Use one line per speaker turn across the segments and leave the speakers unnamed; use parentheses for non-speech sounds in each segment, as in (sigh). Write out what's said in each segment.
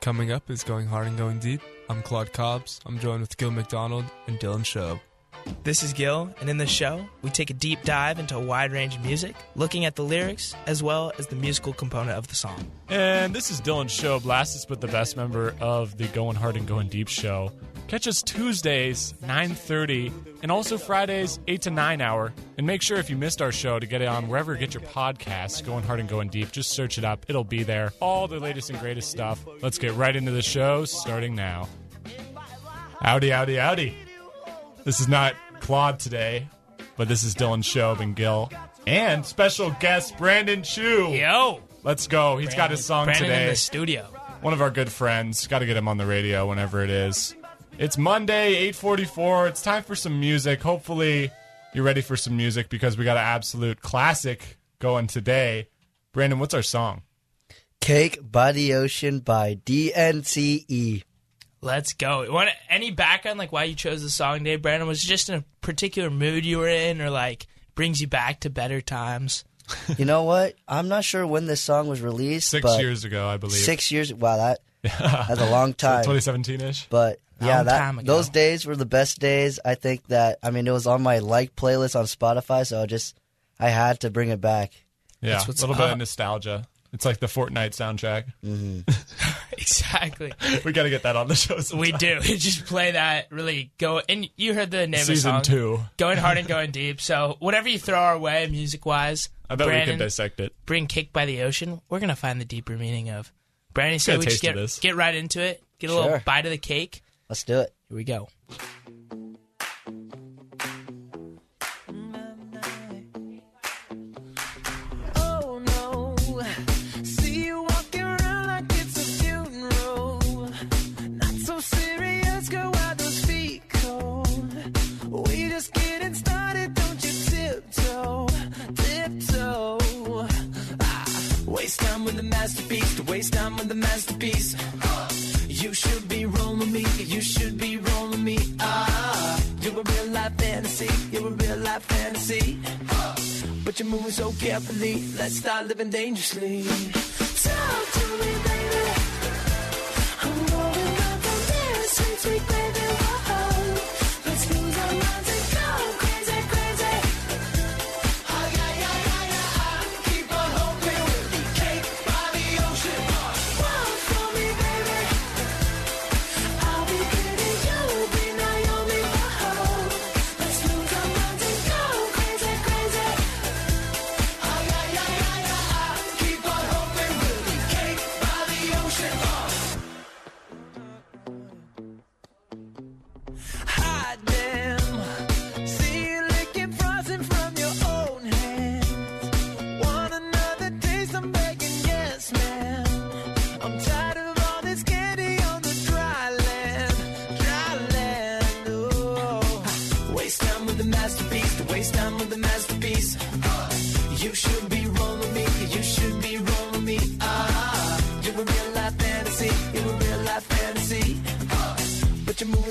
Coming up is Going Hard and Going Deep. I'm Claude Cobbs. I'm joined with Gil McDonald and Dylan Show.
This is Gil, and in this show, we take a deep dive into a wide range of music, looking at the lyrics as well as the musical component of the song.
And this is Dylan Show, Blastest but the best member of the Going Hard and Going Deep show. Catch us Tuesdays, 9.30, and also Fridays, 8 to 9 hour. And make sure if you missed our show to get it on wherever you get your podcasts, Going Hard and Going Deep, just search it up. It'll be there. All the latest and greatest stuff. Let's get right into the show, starting now. Howdy, howdy, howdy. This is not Claude today, but this is Dylan Shobe and Gil. And special guest Brandon Chew.
Yo!
Let's go. He's got his song
Brandon
today.
in the studio.
One of our good friends. Got to get him on the radio whenever it is. It's Monday, 8:44. It's time for some music. Hopefully, you're ready for some music because we got an absolute classic going today. Brandon, what's our song?
Cake by the Ocean by DNCE.
Let's go. Want any background, like why you chose the song, Dave Brandon? Was it just in a particular mood you were in, or like brings you back to better times?
You know what? I'm not sure when this song was released.
Six
but
years ago, I believe.
Six years. Wow, that that's a (laughs) long time.
2017-ish.
But yeah, that those days were the best days. I think that I mean it was on my like playlist on Spotify, so I just I had to bring it back.
Yeah,
That's
a
what's
little bit of nostalgia. It's like the Fortnite soundtrack. Mm-hmm. (laughs) (laughs)
Exactly.
we got to get that on the show.
we
sometime.
do. just play that. Really go. And you heard the name
Season
of the song.
two.
Going hard and going deep. So whatever you throw our way, music wise,
I bet we can dissect it.
bring "Kicked by the Ocean." We're gonna find the deeper meaning of. Brandon said
Get a
we just get get right into it. Get a little bite of the cake.
Let's do it.
Here we go.
Life fantasy, you're a real life fantasy. But you're moving so carefully. Let's start living dangerously. Talk to me, baby. Ocean.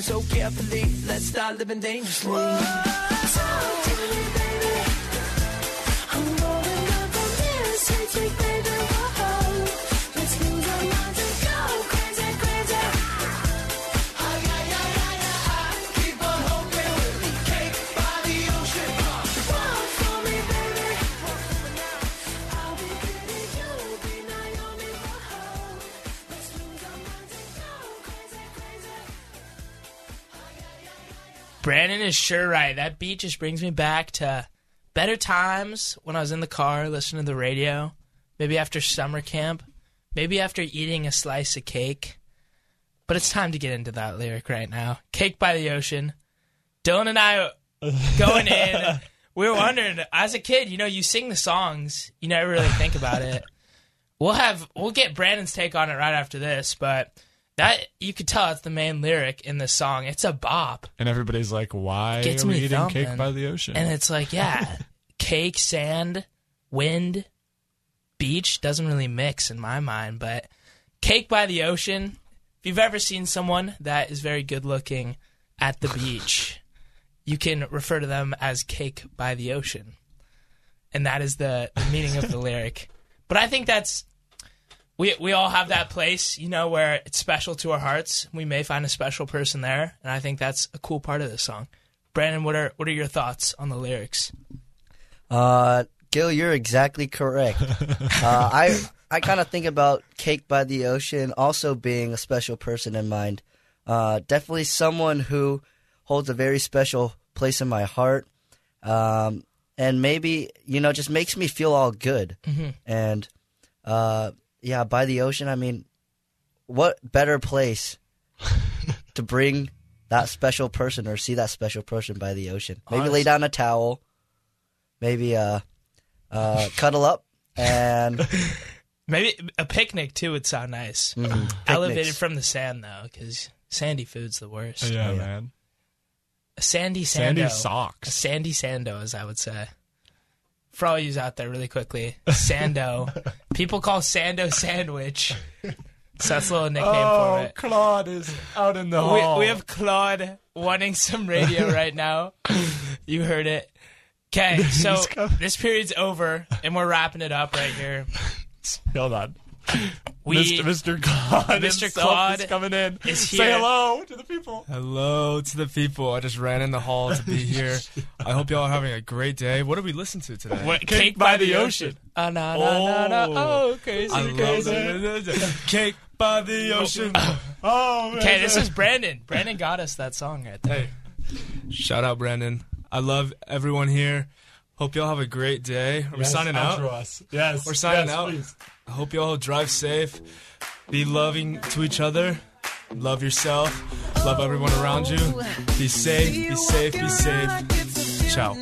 So carefully, let's start living dangerously. Talk to me, baby.
Brandon is sure right. That beat just brings me back to better times when I was in the car listening to the radio. Maybe after summer camp. Maybe after eating a slice of cake. But it's time to get into that lyric right now. Cake by the ocean. Dylan and I going in. We (laughs) were wondering, as a kid, you know, you sing the songs, you never really think about it. We'll have we'll get Brandon's take on it right after this, but that you could tell it's the main lyric in the song. It's a bop.
And everybody's like, why
Gets
are we
me
eating
thumping.
cake by the ocean?
And it's like, yeah, (laughs) cake, sand, wind, beach doesn't really mix in my mind, but cake by the ocean. If you've ever seen someone that is very good looking at the (laughs) beach, you can refer to them as cake by the ocean. And that is the, the meaning of the (laughs) lyric. But I think that's we we all have that place, you know, where it's special to our hearts. We may find a special person there, and I think that's a cool part of this song. Brandon, what are what are your thoughts on the lyrics?
Uh, Gil, you're exactly correct. (laughs) uh, I I kind of think about Cake by the Ocean also being a special person in mind. Uh, definitely someone who holds a very special place in my heart. Um, and maybe, you know, just makes me feel all good. And, uh, yeah, by the ocean, I mean, what better place (laughs) to bring that special person or see that special person by the ocean? Maybe lay down a towel, maybe, uh, uh, (laughs) cuddle up and (laughs)
Maybe a picnic too would sound nice.
Mhm.
Elevated from the sand though, because sandy food's the worst.
Yeah,
yeah.
man.
A sandy sando.
Sandy
A
socks.
sandy sando, as I would say. For all yous out there, really quickly, sando. People call sando sandwich. (laughs) So that's a little nickname for oh, it.
Oh, Claude is out in the
We,
hall.
we have Claude wanting some radio (laughs) right now. You heard it. Okay, (laughs) so this period's over, and we're wrapping it up right here.
Hold on.
We,
Mr. Mr. (laughs) Claude,
Mr.
himself
Claude
is coming in.
is
Say hello to the people.
Hello to the people. I just ran in the hall to be here. (laughs) I hope y'all are having a great day. What did we listen to today?
What-
Cake by the ocean.
Oh, ah, no, no, no, no.
Oh.
Oh, crazy,
I love
crazy.
it. (laughs) Cake by the oh. ocean.
Oh, man.
Okay, this is Brandon. Brandon got us that song right there.
Hey, shout out Brandon. I love everyone here. Hope y'all have a great day. Are we
Yes,
signing
outro
out?
Us. Yes.
We're signing
yes,
out.
please.
I hope y'all drive safe. Be loving to each other. Love yourself. Love everyone around you. Be safe. Be safe. Be safe. Ciao.